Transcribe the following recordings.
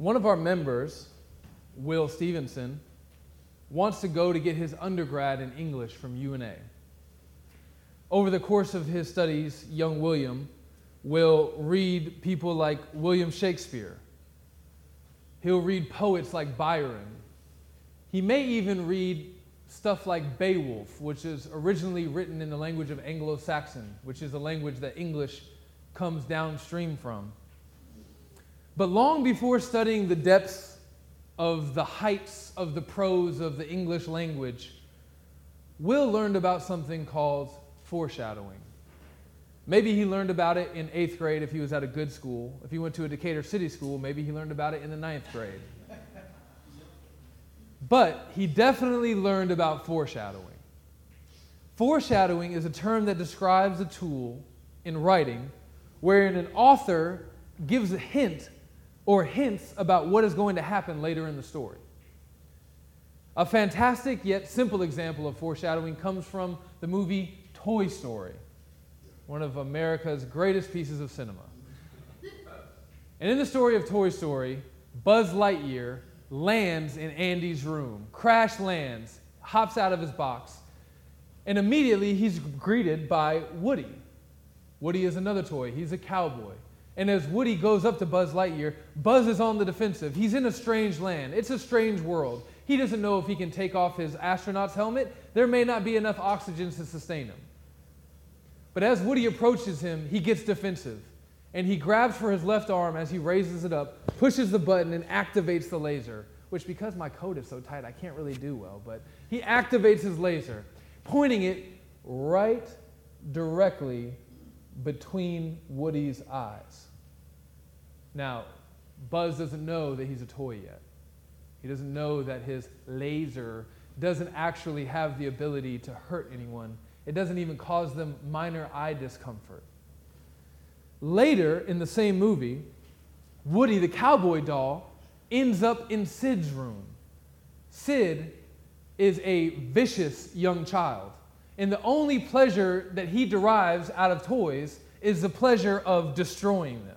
One of our members, Will Stevenson, wants to go to get his undergrad in English from UNA. Over the course of his studies, young William will read people like William Shakespeare. He'll read poets like Byron. He may even read stuff like Beowulf, which is originally written in the language of Anglo Saxon, which is a language that English comes downstream from. But long before studying the depths of the heights of the prose of the English language, Will learned about something called foreshadowing. Maybe he learned about it in eighth grade if he was at a good school. If he went to a Decatur City school, maybe he learned about it in the ninth grade. But he definitely learned about foreshadowing. Foreshadowing is a term that describes a tool in writing wherein an author gives a hint or hints about what is going to happen later in the story. A fantastic yet simple example of foreshadowing comes from the movie Toy Story, one of America's greatest pieces of cinema. And in the story of Toy Story, Buzz Lightyear lands in Andy's room, crash lands, hops out of his box, and immediately he's greeted by Woody. Woody is another toy, he's a cowboy. And as Woody goes up to Buzz Lightyear, Buzz is on the defensive. He's in a strange land, it's a strange world. He doesn't know if he can take off his astronaut's helmet. There may not be enough oxygen to sustain him. But as Woody approaches him, he gets defensive. And he grabs for his left arm as he raises it up, pushes the button, and activates the laser. Which, because my coat is so tight, I can't really do well. But he activates his laser, pointing it right directly between Woody's eyes. Now, Buzz doesn't know that he's a toy yet. He doesn't know that his laser doesn't actually have the ability to hurt anyone. It doesn't even cause them minor eye discomfort. Later in the same movie, Woody the cowboy doll ends up in Sid's room. Sid is a vicious young child. And the only pleasure that he derives out of toys is the pleasure of destroying them.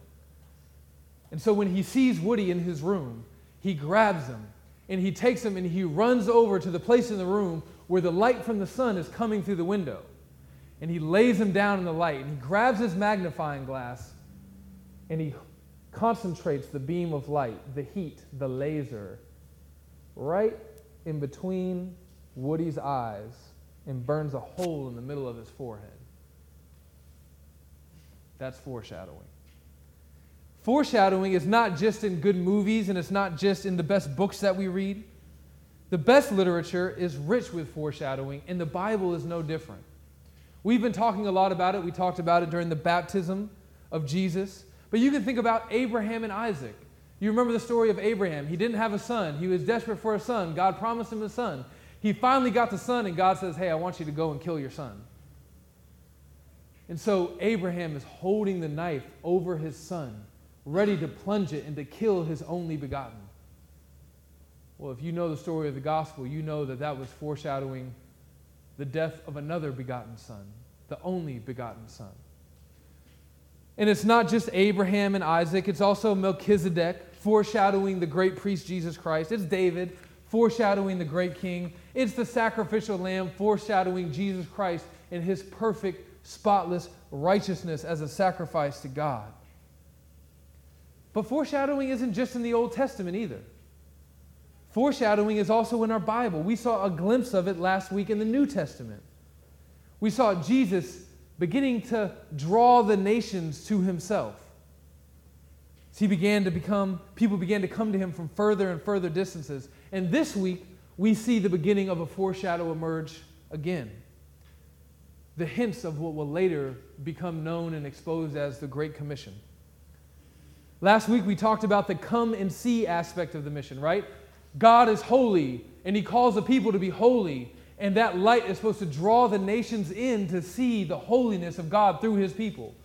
And so when he sees Woody in his room, he grabs him and he takes him and he runs over to the place in the room where the light from the sun is coming through the window. And he lays him down in the light and he grabs his magnifying glass and he concentrates the beam of light, the heat, the laser, right in between Woody's eyes and burns a hole in the middle of his forehead. That's foreshadowing. Foreshadowing is not just in good movies and it's not just in the best books that we read. The best literature is rich with foreshadowing, and the Bible is no different. We've been talking a lot about it. We talked about it during the baptism of Jesus. But you can think about Abraham and Isaac. You remember the story of Abraham. He didn't have a son, he was desperate for a son. God promised him a son. He finally got the son, and God says, Hey, I want you to go and kill your son. And so Abraham is holding the knife over his son, ready to plunge it and to kill his only begotten. Well, if you know the story of the gospel, you know that that was foreshadowing the death of another begotten son, the only begotten son. And it's not just Abraham and Isaac, it's also Melchizedek, foreshadowing the great priest Jesus Christ. It's David, foreshadowing the great king. It's the sacrificial lamb, foreshadowing Jesus Christ and his perfect, spotless righteousness as a sacrifice to God. But foreshadowing isn't just in the Old Testament either. Foreshadowing is also in our Bible. We saw a glimpse of it last week in the New Testament. We saw Jesus beginning to draw the nations to himself. As he began to become, people began to come to him from further and further distances. And this week, we see the beginning of a foreshadow emerge again. The hints of what will later become known and exposed as the Great Commission. Last week, we talked about the come and see aspect of the mission, right? God is holy, and he calls the people to be holy. And that light is supposed to draw the nations in to see the holiness of God through his people.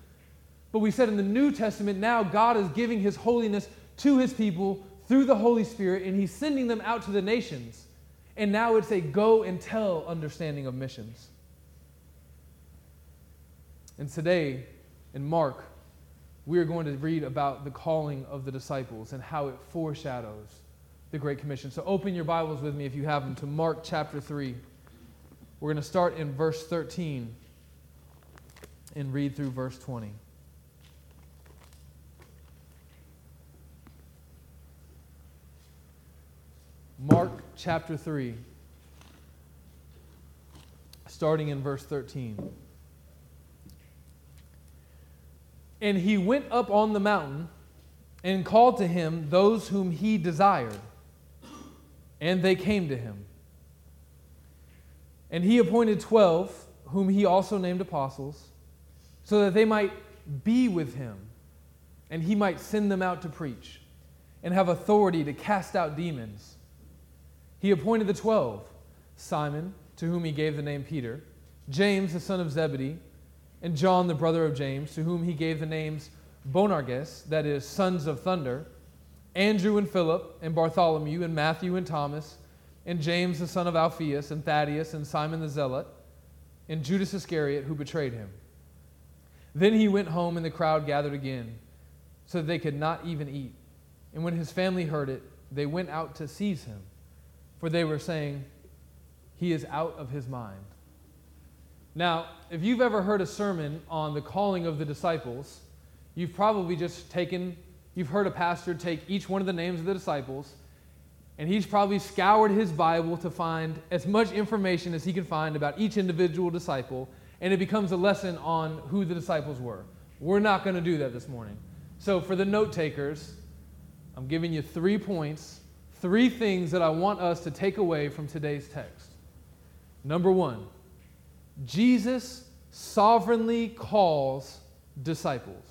But we said in the New Testament, now God is giving his holiness to his people through the Holy Spirit, and he's sending them out to the nations. And now it's a go and tell understanding of missions. And today, in Mark, we are going to read about the calling of the disciples and how it foreshadows the Great Commission. So open your Bibles with me if you have them to Mark chapter 3. We're going to start in verse 13 and read through verse 20. Mark chapter 3, starting in verse 13. And he went up on the mountain and called to him those whom he desired, and they came to him. And he appointed twelve, whom he also named apostles, so that they might be with him, and he might send them out to preach, and have authority to cast out demons. He appointed the twelve Simon, to whom he gave the name Peter, James, the son of Zebedee, and John, the brother of James, to whom he gave the names Boanerges, that is, sons of thunder, Andrew and Philip, and Bartholomew, and Matthew and Thomas, and James, the son of Alphaeus, and Thaddeus, and Simon the Zealot, and Judas Iscariot, who betrayed him. Then he went home, and the crowd gathered again, so that they could not even eat. And when his family heard it, they went out to seize him for they were saying, He is out of his mind. Now, if you've ever heard a sermon on the calling of the disciples, you've probably just taken, you've heard a pastor take each one of the names of the disciples, and he's probably scoured his Bible to find as much information as he can find about each individual disciple, and it becomes a lesson on who the disciples were. We're not going to do that this morning. So, for the note takers, I'm giving you three points three things that I want us to take away from today's text. Number one, Jesus sovereignly calls disciples.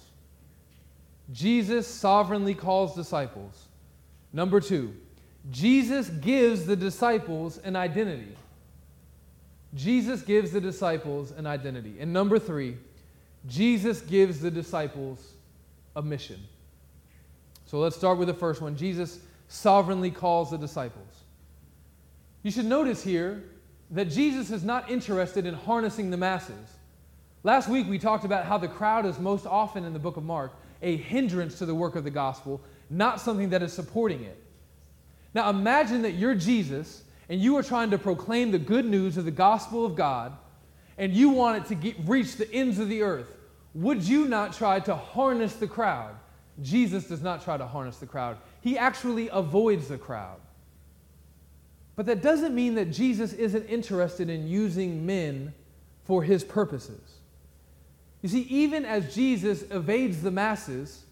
Jesus sovereignly calls disciples. Number two, Jesus gives the disciples an identity. Jesus gives the disciples an identity. And number three, Jesus gives the disciples a mission. So let's start with the first one. Jesus sovereignly calls the disciples. You should notice here that Jesus is not interested in harnessing the masses. Last week we talked about how the crowd is most often in the book of Mark a hindrance to the work of the gospel, not something that is supporting it. Now imagine that you're Jesus and you are trying to proclaim the good news of the gospel of God and you want it to get, reach the ends of the earth. Would you not try to harness the crowd? Jesus does not try to harness the crowd. He actually avoids the crowd. But that doesn't mean that Jesus isn't interested in using men for his purposes. You see, even as Jesus evades the masses,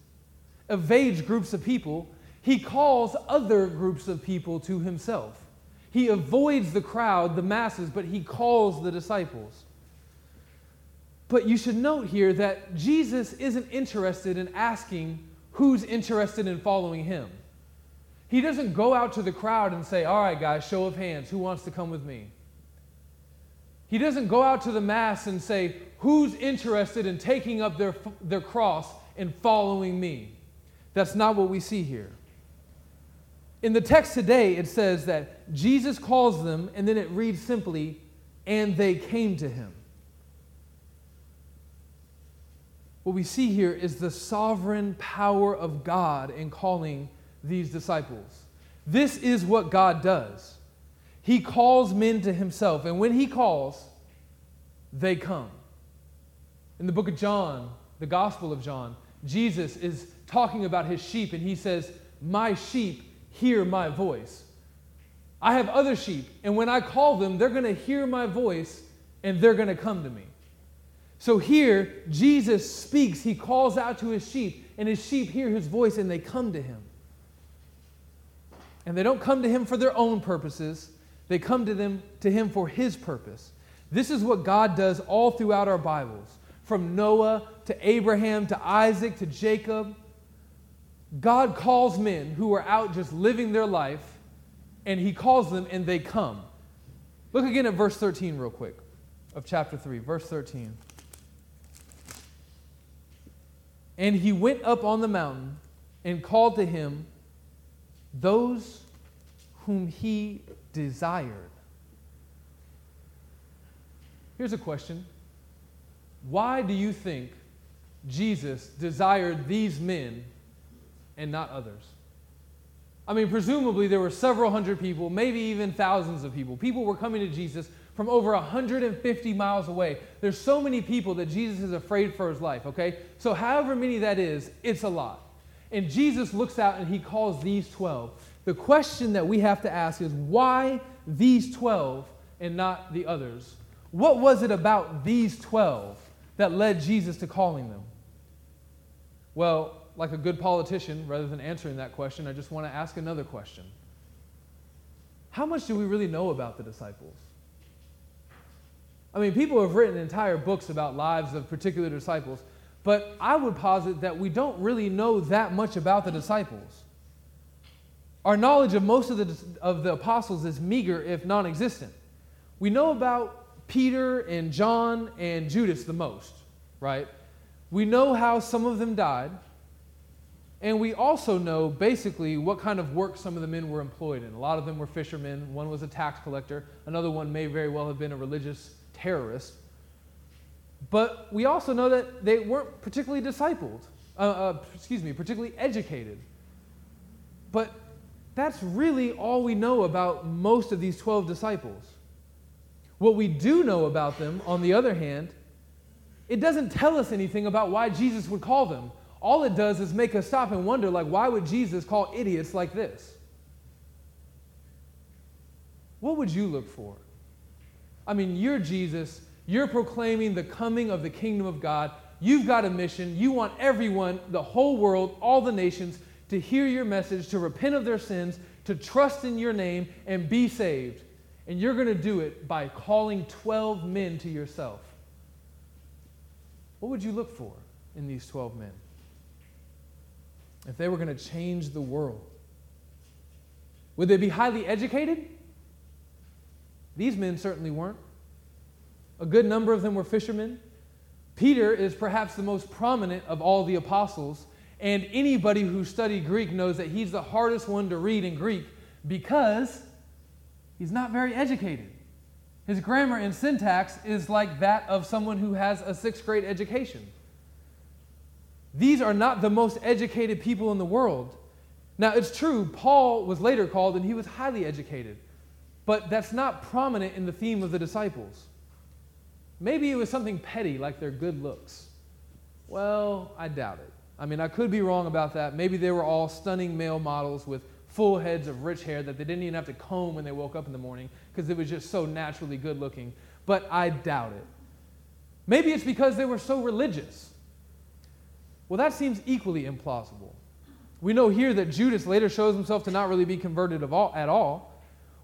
evades groups of people, he calls other groups of people to himself. He avoids the crowd, the masses, but he calls the disciples. But you should note here that Jesus isn't interested in asking who's interested in following him. He doesn't go out to the crowd and say, All right, guys, show of hands, who wants to come with me? He doesn't go out to the mass and say, Who's interested in taking up their, their cross and following me? That's not what we see here. In the text today, it says that Jesus calls them, and then it reads simply, and they came to him. what we see here is the sovereign power of God in calling these disciples. This is what God does. He calls men to himself, and when he calls, they come. In the book of John, the Gospel of John, Jesus is talking about his sheep, and he says, My sheep hear my voice. I have other sheep, and when I call them, they're going to hear my voice and they're going to come to me. So here, Jesus speaks. He calls out to his sheep, and his sheep hear his voice and they come to him. And they don't come to him for their own purposes, they come to, them, to him for his purpose. This is what God does all throughout our Bibles from Noah to Abraham to Isaac to Jacob. God calls men who are out just living their life, and he calls them and they come. Look again at verse 13, real quick, of chapter 3. Verse 13. And he went up on the mountain and called to him those whom he desired. Here's a question Why do you think Jesus desired these men and not others? I mean, presumably there were several hundred people, maybe even thousands of people. People were coming to Jesus from over 150 miles away. There's so many people that Jesus is afraid for his life, okay? So, however many that is, it's a lot. And Jesus looks out and he calls these 12. The question that we have to ask is why these 12 and not the others? What was it about these 12 that led Jesus to calling them? Well, like a good politician, rather than answering that question, I just want to ask another question. How much do we really know about the disciples? I mean, people have written entire books about lives of particular disciples, but I would posit that we don't really know that much about the disciples. Our knowledge of most of the, of the apostles is meager, if non existent. We know about Peter and John and Judas the most, right? We know how some of them died. And we also know basically what kind of work some of the men were employed in. A lot of them were fishermen, one was a tax collector, another one may very well have been a religious terrorist. But we also know that they weren't particularly discipled, uh, uh, excuse me, particularly educated. But that's really all we know about most of these 12 disciples. What we do know about them, on the other hand, it doesn't tell us anything about why Jesus would call them. All it does is make us stop and wonder, like, why would Jesus call idiots like this? What would you look for? I mean, you're Jesus. You're proclaiming the coming of the kingdom of God. You've got a mission. You want everyone, the whole world, all the nations, to hear your message, to repent of their sins, to trust in your name, and be saved. And you're going to do it by calling 12 men to yourself. What would you look for in these 12 men? If they were going to change the world, would they be highly educated? These men certainly weren't. A good number of them were fishermen. Peter is perhaps the most prominent of all the apostles, and anybody who studied Greek knows that he's the hardest one to read in Greek because he's not very educated. His grammar and syntax is like that of someone who has a sixth grade education. These are not the most educated people in the world. Now, it's true, Paul was later called and he was highly educated. But that's not prominent in the theme of the disciples. Maybe it was something petty like their good looks. Well, I doubt it. I mean, I could be wrong about that. Maybe they were all stunning male models with full heads of rich hair that they didn't even have to comb when they woke up in the morning because it was just so naturally good looking. But I doubt it. Maybe it's because they were so religious. Well, that seems equally implausible. We know here that Judas later shows himself to not really be converted all, at all.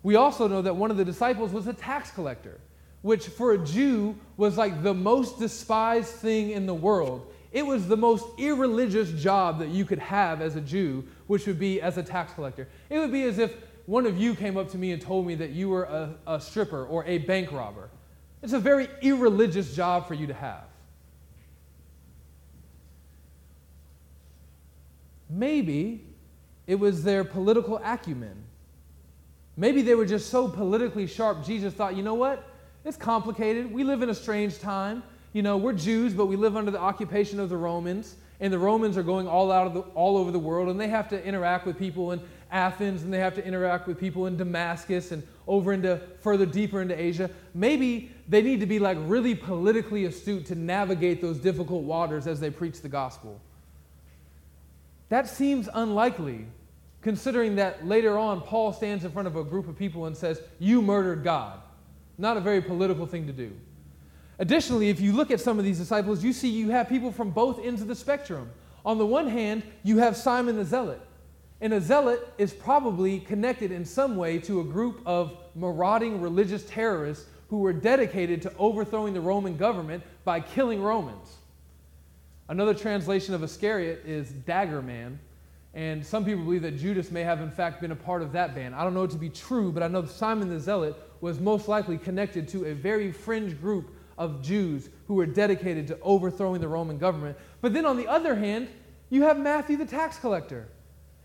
We also know that one of the disciples was a tax collector, which for a Jew was like the most despised thing in the world. It was the most irreligious job that you could have as a Jew, which would be as a tax collector. It would be as if one of you came up to me and told me that you were a, a stripper or a bank robber. It's a very irreligious job for you to have. Maybe it was their political acumen Maybe they were just so politically sharp, Jesus thought, you know what? It's complicated. We live in a strange time. You know, we're Jews, but we live under the occupation of the Romans, and the Romans are going all out of the, all over the world, and they have to interact with people in Athens, and they have to interact with people in Damascus, and over into further deeper into Asia. Maybe they need to be like really politically astute to navigate those difficult waters as they preach the gospel. That seems unlikely considering that later on Paul stands in front of a group of people and says, You murdered God. Not a very political thing to do. Additionally, if you look at some of these disciples, you see you have people from both ends of the spectrum. On the one hand, you have Simon the Zealot. And a zealot is probably connected in some way to a group of marauding religious terrorists who were dedicated to overthrowing the Roman government by killing Romans. Another translation of Iscariot is dagger man, and some people believe that Judas may have, in fact, been a part of that band. I don't know it to be true, but I know Simon the Zealot was most likely connected to a very fringe group of Jews who were dedicated to overthrowing the Roman government. But then on the other hand, you have Matthew the tax collector.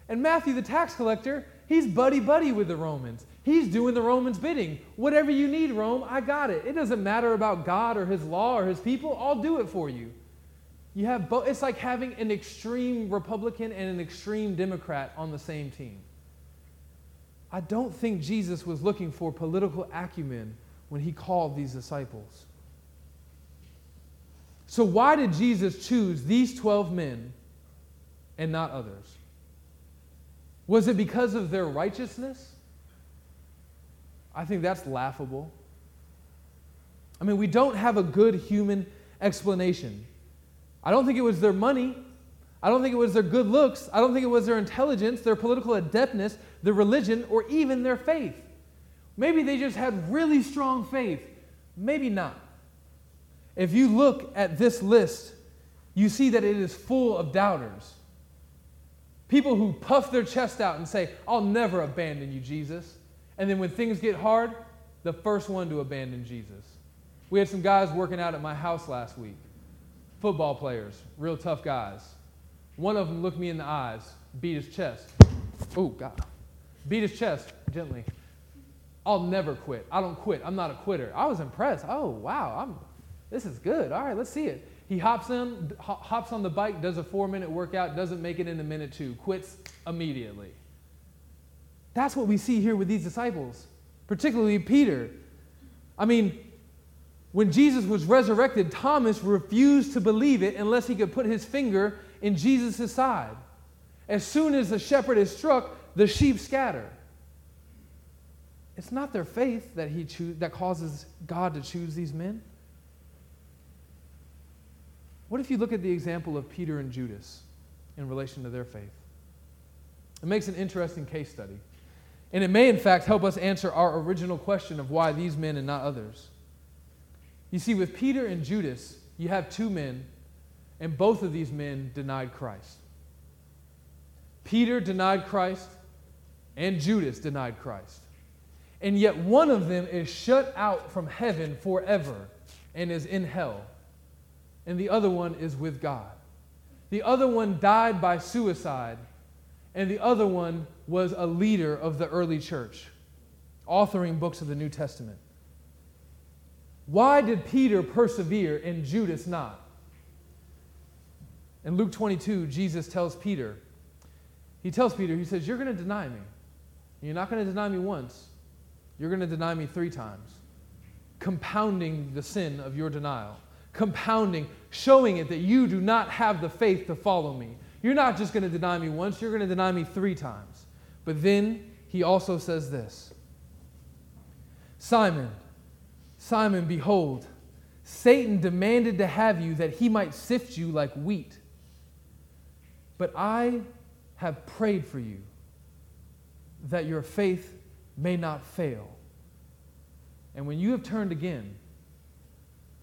And Matthew the tax collector, he's buddy buddy with the Romans. He's doing the Romans' bidding. Whatever you need, Rome, I got it. It doesn't matter about God or his law or his people, I'll do it for you. You have both. It's like having an extreme Republican and an extreme Democrat on the same team. I don't think Jesus was looking for political acumen when he called these disciples. So, why did Jesus choose these 12 men and not others? Was it because of their righteousness? I think that's laughable. I mean, we don't have a good human explanation. I don't think it was their money. I don't think it was their good looks. I don't think it was their intelligence, their political adeptness, their religion, or even their faith. Maybe they just had really strong faith. Maybe not. If you look at this list, you see that it is full of doubters. People who puff their chest out and say, I'll never abandon you, Jesus. And then when things get hard, the first one to abandon Jesus. We had some guys working out at my house last week, football players, real tough guys. One of them looked me in the eyes, beat his chest. Oh, God. Beat his chest gently. I'll never quit. I don't quit. I'm not a quitter. I was impressed. Oh, wow. I'm, this is good. All right, let's see it. He hops in, hops on the bike, does a four minute workout, doesn't make it in a minute two, quits immediately. That's what we see here with these disciples, particularly Peter. I mean, when Jesus was resurrected, Thomas refused to believe it unless he could put his finger in Jesus' side. As soon as the shepherd is struck, the sheep scatter. It's not their faith that, he choo- that causes God to choose these men. What if you look at the example of Peter and Judas in relation to their faith? It makes an interesting case study. And it may, in fact, help us answer our original question of why these men and not others. You see, with Peter and Judas, you have two men, and both of these men denied Christ. Peter denied Christ, and Judas denied Christ. And yet, one of them is shut out from heaven forever and is in hell and the other one is with God. The other one died by suicide, and the other one was a leader of the early church, authoring books of the New Testament. Why did Peter persevere and Judas not? In Luke 22, Jesus tells Peter, he tells Peter, he says, You're going to deny me. You're not going to deny me once, you're going to deny me three times, compounding the sin of your denial compounding, showing it that you do not have the faith to follow me. You're not just going to deny me once, you're going to deny me three times. But then he also says this Simon, Simon, behold, Satan demanded to have you that he might sift you like wheat. But I have prayed for you that your faith may not fail. And when you have turned again,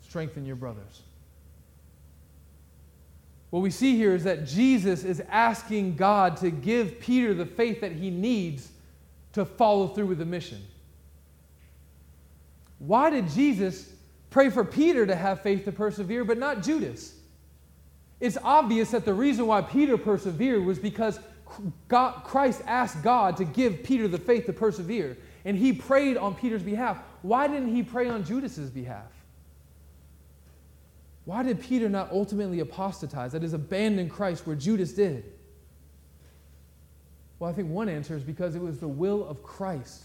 strengthen your brothers. What we see here is that Jesus is asking God to give Peter the faith that he needs to follow through with the mission. Why did Jesus pray for Peter to have faith to persevere, but not Judas? It's obvious that the reason why Peter persevered was because God, Christ asked God to give Peter the faith to persevere, and he prayed on Peter's behalf. Why didn't he pray on Judas's behalf? Why did Peter not ultimately apostatize, that is, abandon Christ where Judas did? Well, I think one answer is because it was the will of Christ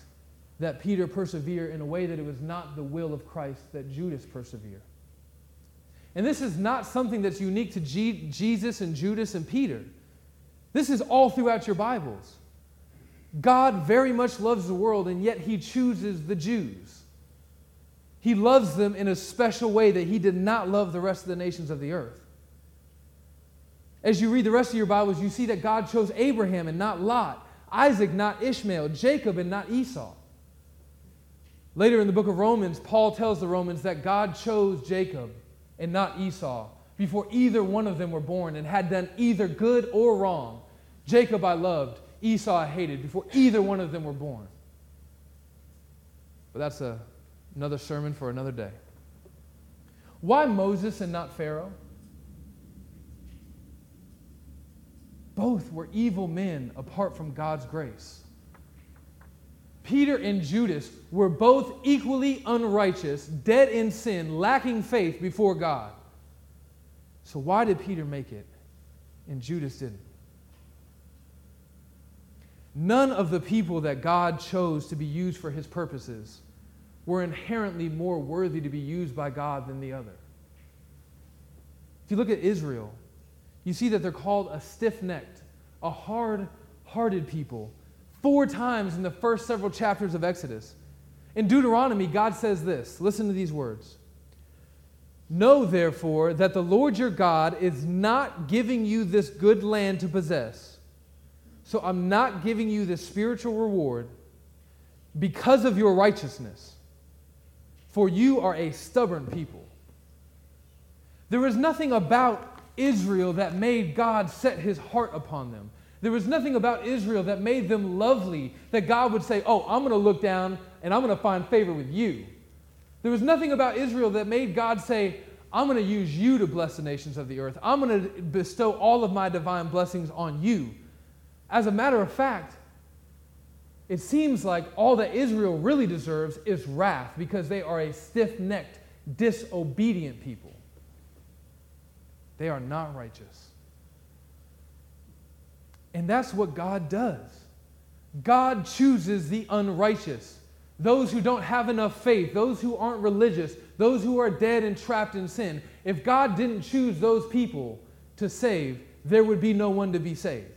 that Peter persevere in a way that it was not the will of Christ that Judas persevere. And this is not something that's unique to G- Jesus and Judas and Peter. This is all throughout your Bibles. God very much loves the world, and yet he chooses the Jews. He loves them in a special way that he did not love the rest of the nations of the earth. As you read the rest of your Bibles, you see that God chose Abraham and not Lot, Isaac, not Ishmael, Jacob, and not Esau. Later in the book of Romans, Paul tells the Romans that God chose Jacob and not Esau before either one of them were born and had done either good or wrong. Jacob I loved, Esau I hated before either one of them were born. But that's a Another sermon for another day. Why Moses and not Pharaoh? Both were evil men apart from God's grace. Peter and Judas were both equally unrighteous, dead in sin, lacking faith before God. So, why did Peter make it and Judas didn't? None of the people that God chose to be used for his purposes were inherently more worthy to be used by God than the other. If you look at Israel, you see that they're called a stiff necked, a hard hearted people. Four times in the first several chapters of Exodus. In Deuteronomy, God says this listen to these words. Know therefore that the Lord your God is not giving you this good land to possess. So I'm not giving you this spiritual reward because of your righteousness, for you are a stubborn people. There was nothing about Israel that made God set his heart upon them. There was nothing about Israel that made them lovely that God would say, Oh, I'm going to look down and I'm going to find favor with you. There was nothing about Israel that made God say, I'm going to use you to bless the nations of the earth. I'm going to bestow all of my divine blessings on you. As a matter of fact, it seems like all that Israel really deserves is wrath because they are a stiff necked, disobedient people. They are not righteous. And that's what God does. God chooses the unrighteous, those who don't have enough faith, those who aren't religious, those who are dead and trapped in sin. If God didn't choose those people to save, there would be no one to be saved.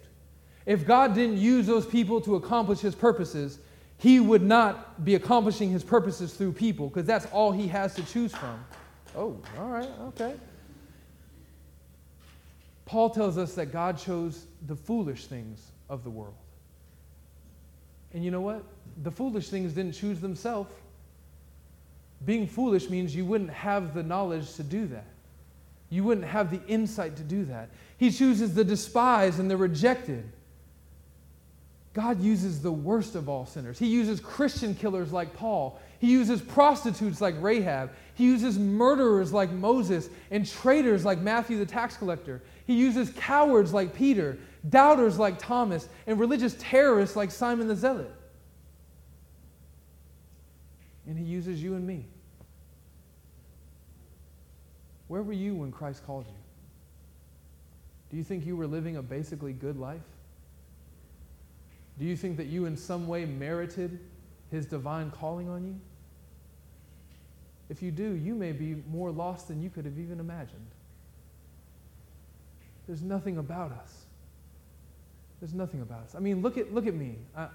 If God didn't use those people to accomplish his purposes, he would not be accomplishing his purposes through people because that's all he has to choose from. Oh, all right, okay. Paul tells us that God chose the foolish things of the world. And you know what? The foolish things didn't choose themselves. Being foolish means you wouldn't have the knowledge to do that. You wouldn't have the insight to do that. He chooses the despised and the rejected. God uses the worst of all sinners. He uses Christian killers like Paul. He uses prostitutes like Rahab. He uses murderers like Moses and traitors like Matthew the tax collector. He uses cowards like Peter, doubters like Thomas, and religious terrorists like Simon the Zealot. And he uses you and me. Where were you when Christ called you? Do you think you were living a basically good life? Do you think that you in some way merited his divine calling on you? If you do, you may be more lost than you could have even imagined. There's nothing about us. There's nothing about us. I mean, look at, look at me. I,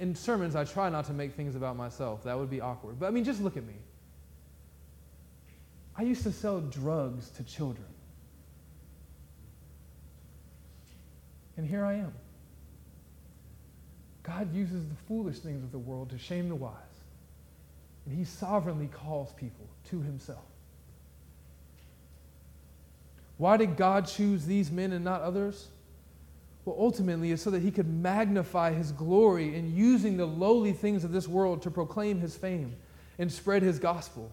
in sermons, I try not to make things about myself. That would be awkward. But I mean, just look at me. I used to sell drugs to children. And here I am. God uses the foolish things of the world to shame the wise. And he sovereignly calls people to himself. Why did God choose these men and not others? Well, ultimately, it's so that he could magnify his glory in using the lowly things of this world to proclaim his fame and spread his gospel.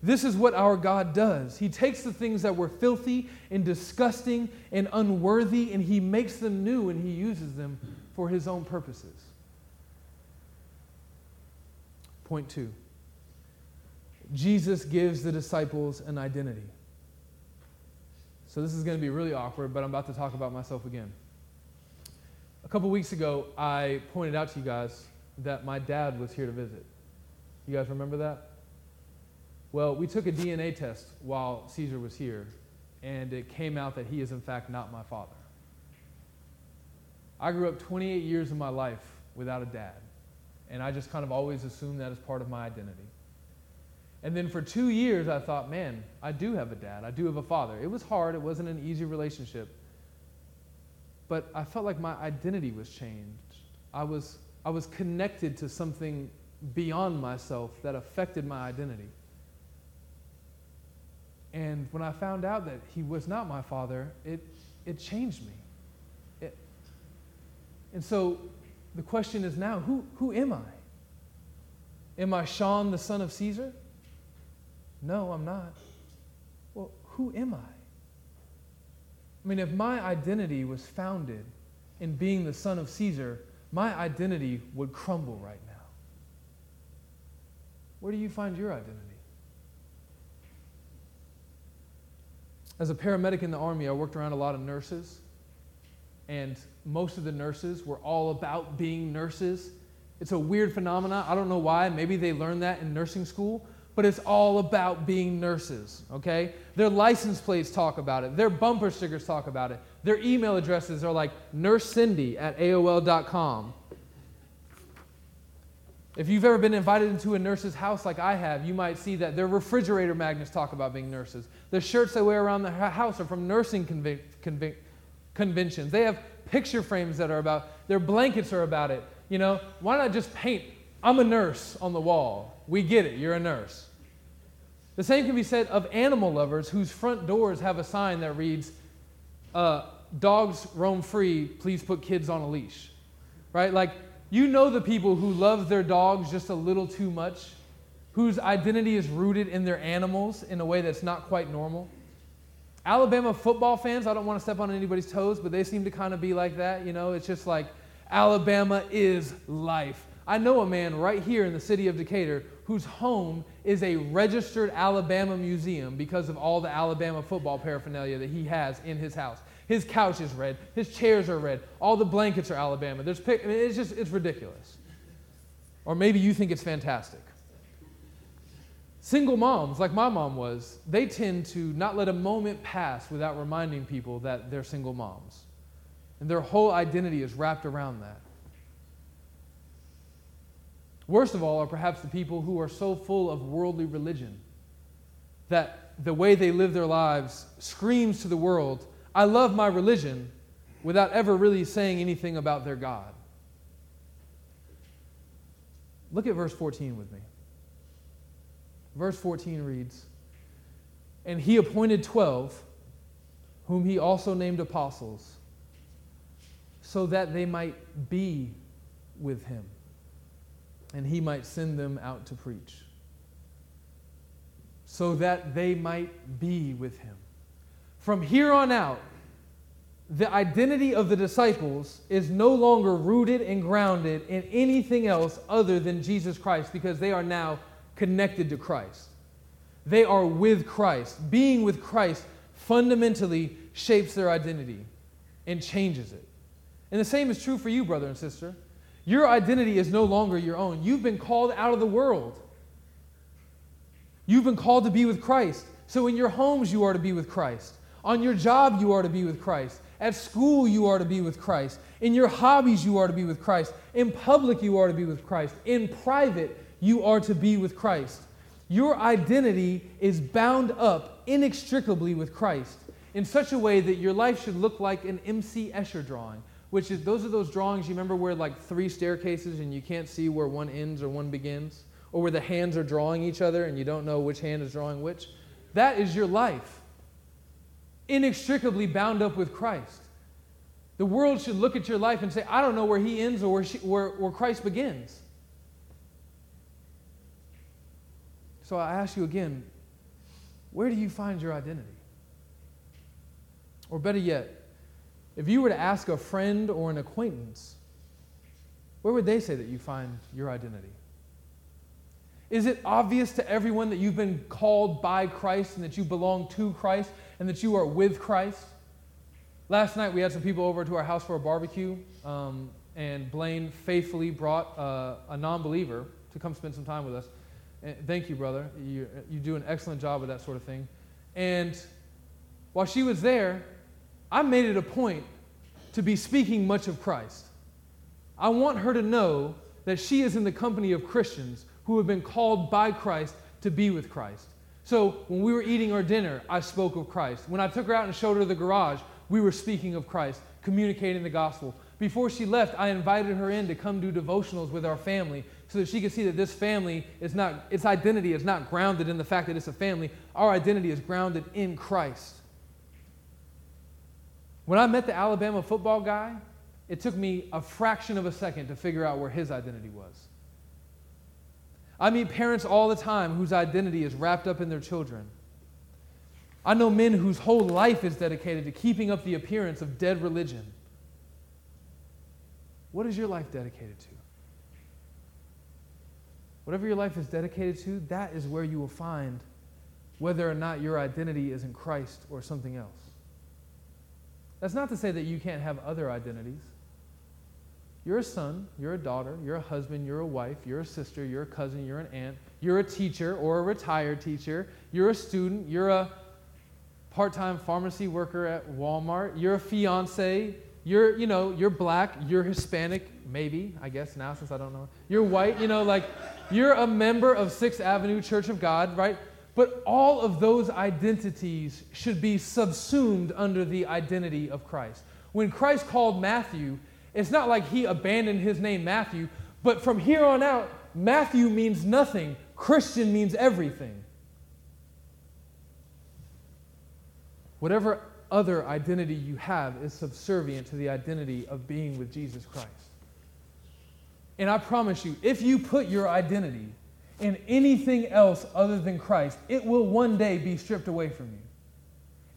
This is what our God does. He takes the things that were filthy and disgusting and unworthy, and he makes them new and he uses them for his own purposes. Point two Jesus gives the disciples an identity. So this is going to be really awkward, but I'm about to talk about myself again. A couple weeks ago, I pointed out to you guys that my dad was here to visit. You guys remember that? Well, we took a DNA test while Caesar was here, and it came out that he is, in fact, not my father. I grew up 28 years of my life without a dad, and I just kind of always assumed that as part of my identity. And then for two years, I thought, man, I do have a dad. I do have a father. It was hard, it wasn't an easy relationship. But I felt like my identity was changed. I was, I was connected to something beyond myself that affected my identity. And when I found out that he was not my father, it, it changed me. It, and so the question is now who, who am I? Am I Sean, the son of Caesar? No, I'm not. Well, who am I? I mean, if my identity was founded in being the son of Caesar, my identity would crumble right now. Where do you find your identity? as a paramedic in the Army, I worked around a lot of nurses, and most of the nurses were all about being nurses. It's a weird phenomenon. I don't know why. Maybe they learned that in nursing school, but it's all about being nurses, okay? Their license plates talk about it, their bumper stickers talk about it, their email addresses are like nursecindy at AOL.com. If you've ever been invited into a nurse's house like I have, you might see that their refrigerator magnets talk about being nurses. The shirts they wear around the house are from nursing convi- convi- conventions. They have picture frames that are about, their blankets are about it. You know, why not just paint, I'm a nurse on the wall? We get it, you're a nurse. The same can be said of animal lovers whose front doors have a sign that reads, uh, Dogs roam free, please put kids on a leash. Right? Like, you know the people who love their dogs just a little too much, whose identity is rooted in their animals in a way that's not quite normal. Alabama football fans, I don't want to step on anybody's toes, but they seem to kind of be like that. You know, it's just like Alabama is life. I know a man right here in the city of Decatur whose home is a registered Alabama museum because of all the Alabama football paraphernalia that he has in his house. His couch is red. His chairs are red. All the blankets are Alabama. There's pic- I mean, it's just it's ridiculous. Or maybe you think it's fantastic. Single moms, like my mom was, they tend to not let a moment pass without reminding people that they're single moms. And their whole identity is wrapped around that. Worst of all are perhaps the people who are so full of worldly religion that the way they live their lives screams to the world I love my religion without ever really saying anything about their God. Look at verse 14 with me. Verse 14 reads And he appointed 12, whom he also named apostles, so that they might be with him, and he might send them out to preach. So that they might be with him. From here on out, the identity of the disciples is no longer rooted and grounded in anything else other than Jesus Christ because they are now connected to Christ. They are with Christ. Being with Christ fundamentally shapes their identity and changes it. And the same is true for you, brother and sister. Your identity is no longer your own. You've been called out of the world. You've been called to be with Christ. So in your homes, you are to be with Christ. On your job, you are to be with Christ. At school, you are to be with Christ. In your hobbies, you are to be with Christ. In public, you are to be with Christ. In private, you are to be with Christ. Your identity is bound up inextricably with Christ in such a way that your life should look like an M.C. Escher drawing, which is those are those drawings you remember where like three staircases and you can't see where one ends or one begins, or where the hands are drawing each other and you don't know which hand is drawing which. That is your life inextricably bound up with Christ. The world should look at your life and say, I don't know where he ends or where, she, where, where Christ begins. So I ask you again, where do you find your identity? Or better yet, if you were to ask a friend or an acquaintance, where would they say that you find your identity? Is it obvious to everyone that you've been called by Christ and that you belong to Christ and that you are with Christ? Last night we had some people over to our house for a barbecue, um, and Blaine faithfully brought uh, a non believer to come spend some time with us. And thank you, brother. You, you do an excellent job with that sort of thing. And while she was there, I made it a point to be speaking much of Christ. I want her to know that she is in the company of Christians who have been called by Christ to be with Christ. So when we were eating our dinner, I spoke of Christ. When I took her out and showed her the garage, we were speaking of Christ, communicating the gospel. Before she left, I invited her in to come do devotionals with our family so that she could see that this family is not, its identity is not grounded in the fact that it's a family. Our identity is grounded in Christ. When I met the Alabama football guy, it took me a fraction of a second to figure out where his identity was. I meet parents all the time whose identity is wrapped up in their children. I know men whose whole life is dedicated to keeping up the appearance of dead religion. What is your life dedicated to? Whatever your life is dedicated to, that is where you will find whether or not your identity is in Christ or something else. That's not to say that you can't have other identities. You're a son, you're a daughter, you're a husband, you're a wife, you're a sister, you're a cousin, you're an aunt, you're a teacher or a retired teacher, you're a student, you're a part time pharmacy worker at Walmart, you're a fiance, you're, you know, you're black, you're Hispanic, maybe, I guess now since I don't know. You're white, you know, like you're a member of Sixth Avenue Church of God, right? But all of those identities should be subsumed under the identity of Christ. When Christ called Matthew, it's not like he abandoned his name Matthew, but from here on out, Matthew means nothing. Christian means everything. Whatever other identity you have is subservient to the identity of being with Jesus Christ. And I promise you, if you put your identity in anything else other than Christ, it will one day be stripped away from you.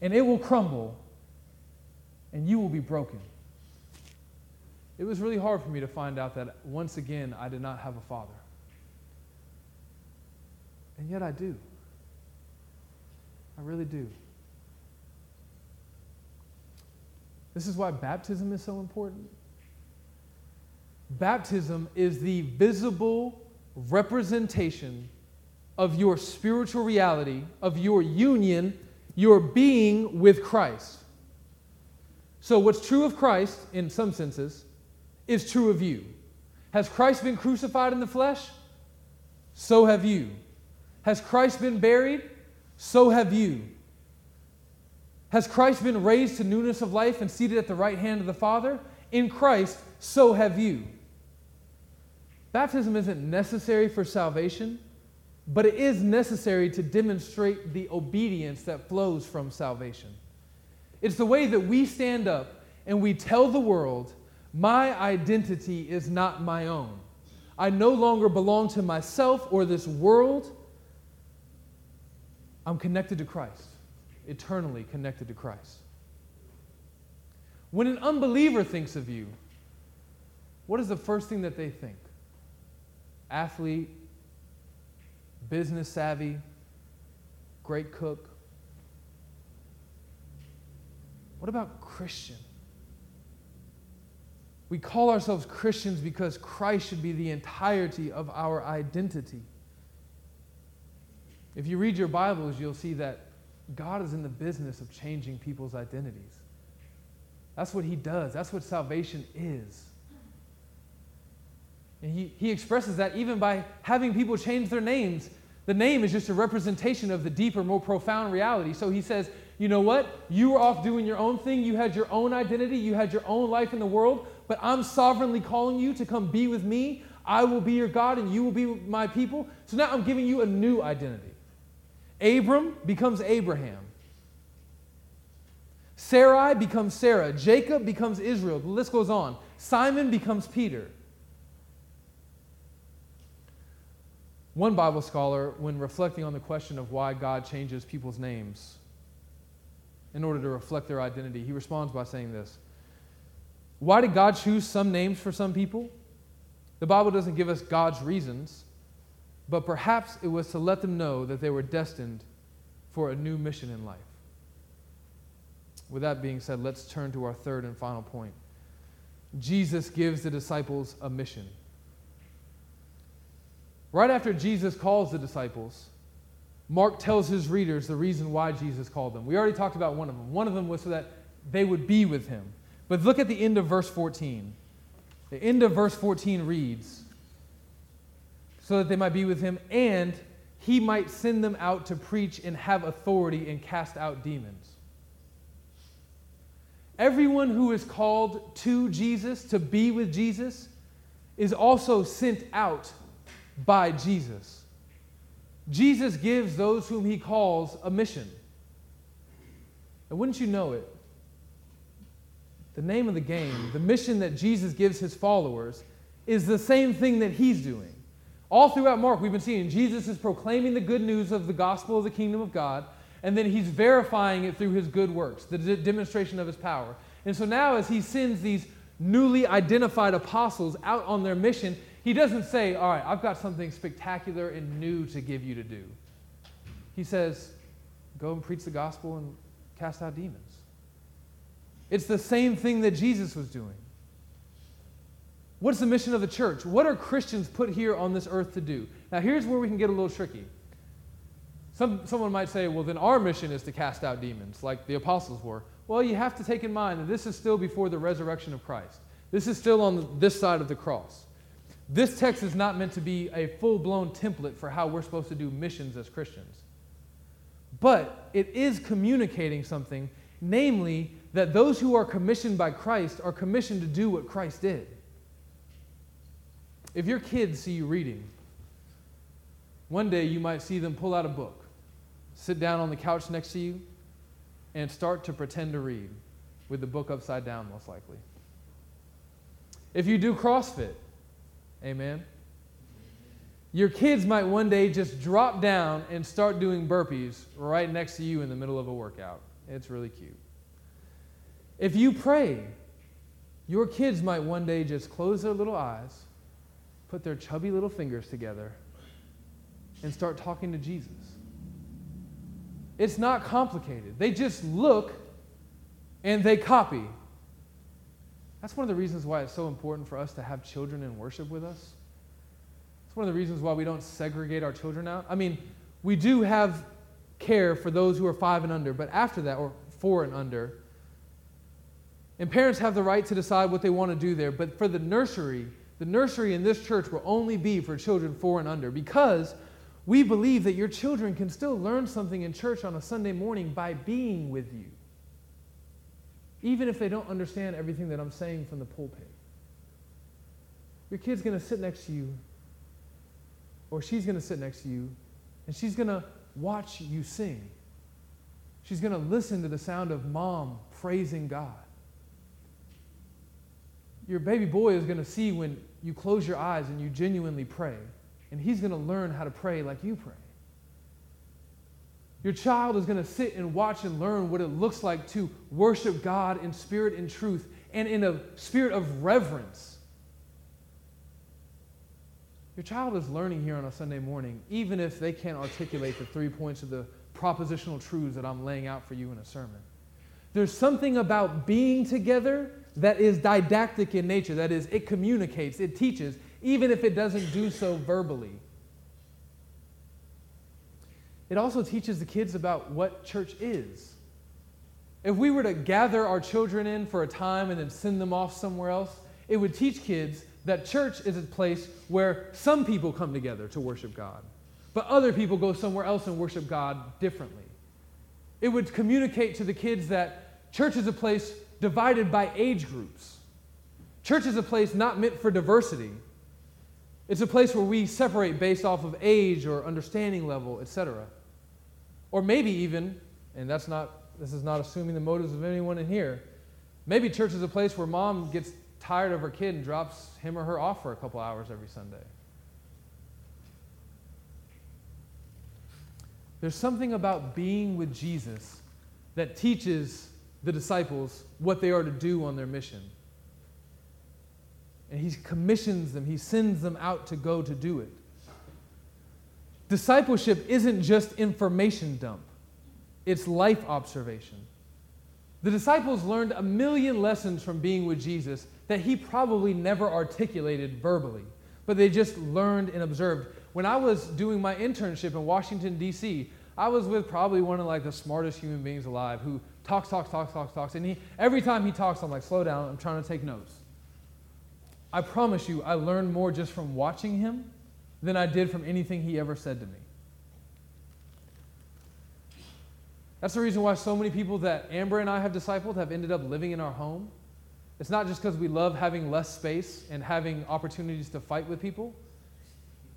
And it will crumble, and you will be broken. It was really hard for me to find out that once again I did not have a father. And yet I do. I really do. This is why baptism is so important. Baptism is the visible representation of your spiritual reality, of your union, your being with Christ. So, what's true of Christ, in some senses, is true of you. Has Christ been crucified in the flesh? So have you. Has Christ been buried? So have you. Has Christ been raised to newness of life and seated at the right hand of the Father? In Christ, so have you. Baptism isn't necessary for salvation, but it is necessary to demonstrate the obedience that flows from salvation. It's the way that we stand up and we tell the world, my identity is not my own. I no longer belong to myself or this world. I'm connected to Christ eternally connected to Christ. When an unbeliever thinks of you, what is the first thing that they think? Athlete, business savvy, great cook. What about Christian? We call ourselves Christians because Christ should be the entirety of our identity. If you read your Bibles, you'll see that God is in the business of changing people's identities. That's what he does, that's what salvation is. And he, he expresses that even by having people change their names. The name is just a representation of the deeper, more profound reality. So he says, you know what? You were off doing your own thing. You had your own identity. You had your own life in the world. But I'm sovereignly calling you to come be with me. I will be your God and you will be my people. So now I'm giving you a new identity. Abram becomes Abraham. Sarai becomes Sarah. Jacob becomes Israel. The list goes on. Simon becomes Peter. One Bible scholar, when reflecting on the question of why God changes people's names in order to reflect their identity, he responds by saying this Why did God choose some names for some people? The Bible doesn't give us God's reasons, but perhaps it was to let them know that they were destined for a new mission in life. With that being said, let's turn to our third and final point. Jesus gives the disciples a mission. Right after Jesus calls the disciples, Mark tells his readers the reason why Jesus called them. We already talked about one of them. One of them was so that they would be with him. But look at the end of verse 14. The end of verse 14 reads, so that they might be with him, and he might send them out to preach and have authority and cast out demons. Everyone who is called to Jesus, to be with Jesus, is also sent out by Jesus. Jesus gives those whom he calls a mission. And wouldn't you know it? The name of the game, the mission that Jesus gives his followers, is the same thing that he's doing. All throughout Mark, we've been seeing Jesus is proclaiming the good news of the gospel of the kingdom of God, and then he's verifying it through his good works, the demonstration of his power. And so now, as he sends these newly identified apostles out on their mission, he doesn't say, All right, I've got something spectacular and new to give you to do. He says, go and preach the gospel and cast out demons. It's the same thing that Jesus was doing. What's the mission of the church? What are Christians put here on this earth to do? Now, here's where we can get a little tricky. Some, someone might say, well, then our mission is to cast out demons, like the apostles were. Well, you have to take in mind that this is still before the resurrection of Christ. This is still on this side of the cross. This text is not meant to be a full blown template for how we're supposed to do missions as Christians. But it is communicating something, namely, that those who are commissioned by Christ are commissioned to do what Christ did. If your kids see you reading, one day you might see them pull out a book, sit down on the couch next to you, and start to pretend to read with the book upside down, most likely. If you do CrossFit, amen, your kids might one day just drop down and start doing burpees right next to you in the middle of a workout. It's really cute. If you pray, your kids might one day just close their little eyes, put their chubby little fingers together, and start talking to Jesus. It's not complicated. They just look and they copy. That's one of the reasons why it's so important for us to have children in worship with us. It's one of the reasons why we don't segregate our children out. I mean, we do have care for those who are five and under, but after that, or four and under, and parents have the right to decide what they want to do there. But for the nursery, the nursery in this church will only be for children four and under because we believe that your children can still learn something in church on a Sunday morning by being with you, even if they don't understand everything that I'm saying from the pulpit. Your kid's going to sit next to you, or she's going to sit next to you, and she's going to watch you sing. She's going to listen to the sound of mom praising God. Your baby boy is going to see when you close your eyes and you genuinely pray and he's going to learn how to pray like you pray. Your child is going to sit and watch and learn what it looks like to worship God in spirit and truth and in a spirit of reverence. Your child is learning here on a Sunday morning, even if they can't articulate the three points of the propositional truths that I'm laying out for you in a sermon. There's something about being together that is didactic in nature. That is, it communicates, it teaches, even if it doesn't do so verbally. It also teaches the kids about what church is. If we were to gather our children in for a time and then send them off somewhere else, it would teach kids that church is a place where some people come together to worship God, but other people go somewhere else and worship God differently. It would communicate to the kids that church is a place divided by age groups. Church is a place not meant for diversity, it's a place where we separate based off of age or understanding level, etc. Or maybe even, and that's not this is not assuming the motives of anyone in here. Maybe church is a place where mom gets tired of her kid and drops him or her off for a couple hours every Sunday. There's something about being with Jesus that teaches the disciples what they are to do on their mission. And he commissions them, he sends them out to go to do it. Discipleship isn't just information dump, it's life observation. The disciples learned a million lessons from being with Jesus that he probably never articulated verbally, but they just learned and observed. When I was doing my internship in Washington, D.C., I was with probably one of like the smartest human beings alive who talks, talks, talks, talks, talks. And he, every time he talks, I'm like, slow down, I'm trying to take notes. I promise you, I learned more just from watching him than I did from anything he ever said to me. That's the reason why so many people that Amber and I have discipled have ended up living in our home. It's not just because we love having less space and having opportunities to fight with people.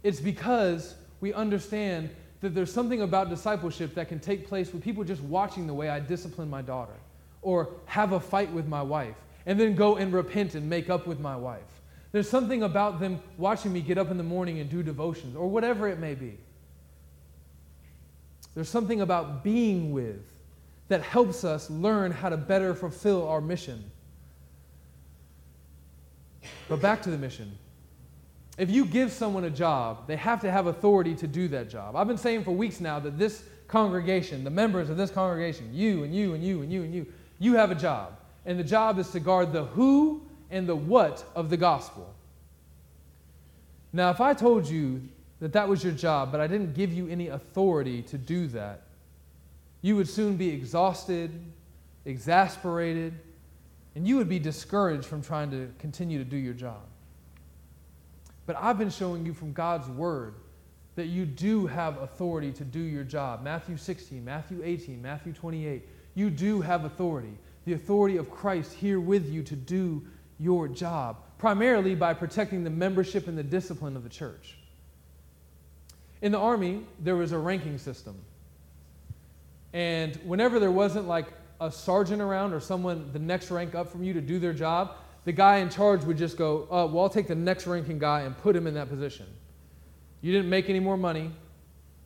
It's because we understand that there's something about discipleship that can take place with people just watching the way I discipline my daughter or have a fight with my wife and then go and repent and make up with my wife. There's something about them watching me get up in the morning and do devotions or whatever it may be. There's something about being with that helps us learn how to better fulfill our mission. But back to the mission. If you give someone a job, they have to have authority to do that job. I've been saying for weeks now that this congregation, the members of this congregation, you and you and you and you and you, you have a job. And the job is to guard the who and the what of the gospel. Now, if I told you that that was your job, but I didn't give you any authority to do that, you would soon be exhausted, exasperated, and you would be discouraged from trying to continue to do your job. But I've been showing you from God's word that you do have authority to do your job. Matthew 16, Matthew 18, Matthew 28. You do have authority. The authority of Christ here with you to do your job, primarily by protecting the membership and the discipline of the church. In the Army, there was a ranking system. And whenever there wasn't like a sergeant around or someone the next rank up from you to do their job, the guy in charge would just go, uh, Well, I'll take the next ranking guy and put him in that position. You didn't make any more money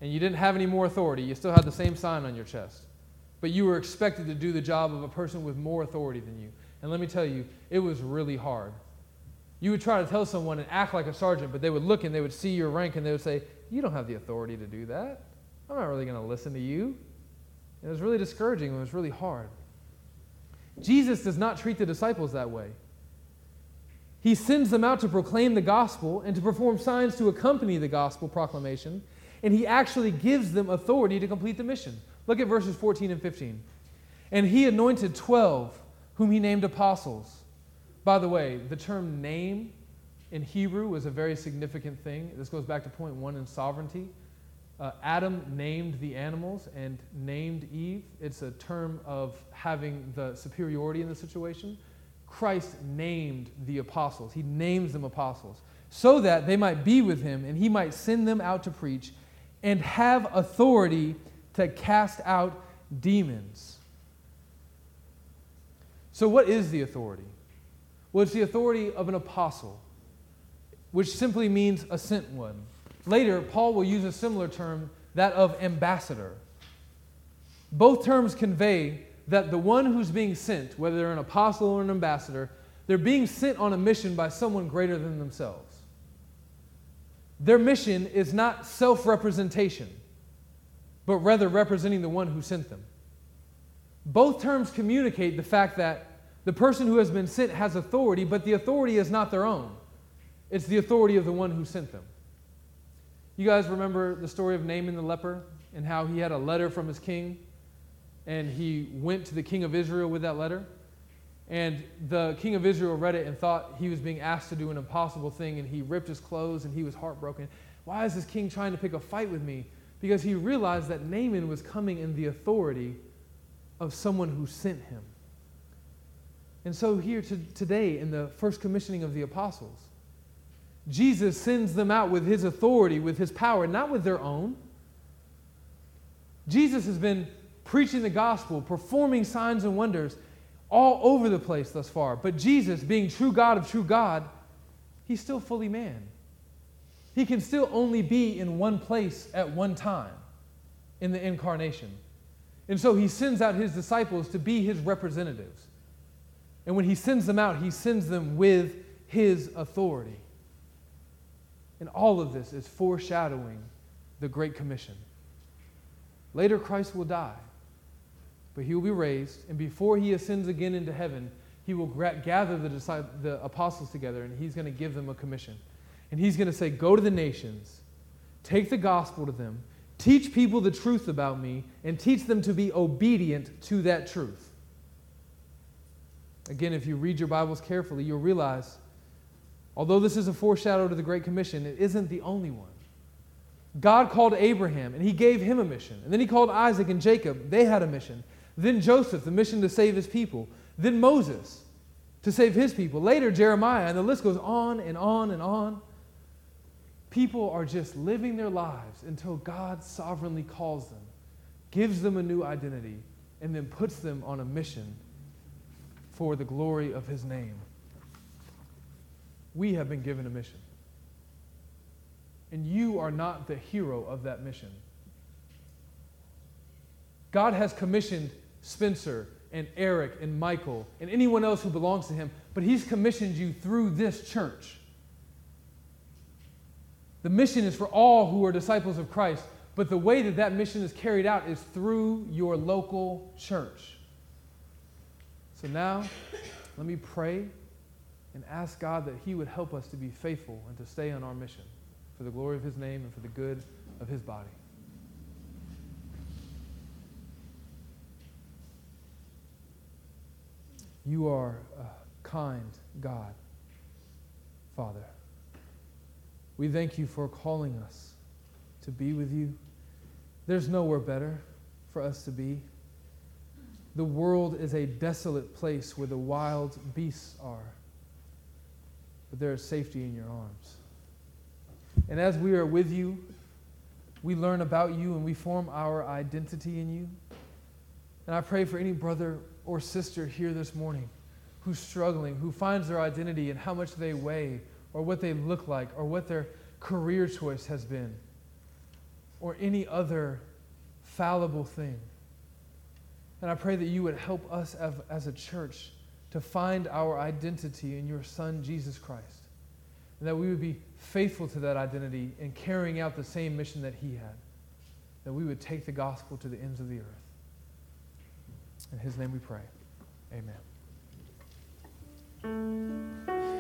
and you didn't have any more authority. You still had the same sign on your chest. But you were expected to do the job of a person with more authority than you. And let me tell you, it was really hard. You would try to tell someone and act like a sergeant, but they would look and they would see your rank and they would say, You don't have the authority to do that. I'm not really going to listen to you. And it was really discouraging. And it was really hard. Jesus does not treat the disciples that way. He sends them out to proclaim the gospel and to perform signs to accompany the gospel proclamation, and he actually gives them authority to complete the mission. Look at verses 14 and 15. And he anointed 12, whom he named apostles. By the way, the term name in Hebrew is a very significant thing. This goes back to point one in sovereignty. Uh, Adam named the animals and named Eve. It's a term of having the superiority in the situation. Christ named the apostles. He names them apostles so that they might be with him and he might send them out to preach and have authority to cast out demons. So, what is the authority? Well, it's the authority of an apostle, which simply means a sent one. Later, Paul will use a similar term, that of ambassador. Both terms convey that the one who's being sent, whether they're an apostle or an ambassador, they're being sent on a mission by someone greater than themselves. Their mission is not self representation, but rather representing the one who sent them. Both terms communicate the fact that the person who has been sent has authority, but the authority is not their own. It's the authority of the one who sent them. You guys remember the story of Naaman the leper and how he had a letter from his king and he went to the king of Israel with that letter. And the king of Israel read it and thought he was being asked to do an impossible thing, and he ripped his clothes and he was heartbroken. Why is this king trying to pick a fight with me? Because he realized that Naaman was coming in the authority of someone who sent him. And so, here too, today, in the first commissioning of the apostles, Jesus sends them out with his authority, with his power, not with their own. Jesus has been preaching the gospel, performing signs and wonders all over the place thus far. But Jesus, being true God of true God, he's still fully man. He can still only be in one place at one time in the incarnation. And so he sends out his disciples to be his representatives. And when he sends them out, he sends them with his authority. And all of this is foreshadowing the Great Commission. Later, Christ will die but he will be raised, and before he ascends again into heaven, he will gather the, the apostles together, and he's going to give them a commission. And he's going to say, Go to the nations, take the gospel to them, teach people the truth about me, and teach them to be obedient to that truth. Again, if you read your Bibles carefully, you'll realize, although this is a foreshadow to the Great Commission, it isn't the only one. God called Abraham, and he gave him a mission. And then he called Isaac and Jacob, they had a mission. Then Joseph, the mission to save his people. Then Moses, to save his people. Later, Jeremiah, and the list goes on and on and on. People are just living their lives until God sovereignly calls them, gives them a new identity, and then puts them on a mission for the glory of his name. We have been given a mission. And you are not the hero of that mission. God has commissioned Spencer and Eric and Michael and anyone else who belongs to him, but he's commissioned you through this church. The mission is for all who are disciples of Christ, But the way that that mission is carried out is through your local church. So now, let me pray and ask God that He would help us to be faithful and to stay on our mission for the glory of His name and for the good of His body. You are a kind God, Father. We thank you for calling us to be with you. There's nowhere better for us to be. The world is a desolate place where the wild beasts are, but there is safety in your arms. And as we are with you, we learn about you and we form our identity in you. And I pray for any brother or sister here this morning who's struggling, who finds their identity and how much they weigh or what they look like or what their career choice has been or any other fallible thing. And I pray that you would help us as, a church to find our identity in your Son, Jesus Christ. And that we would be faithful to that identity in carrying out the same mission that he had. That we would take the gospel to the ends of the earth. In his name we pray. Amen.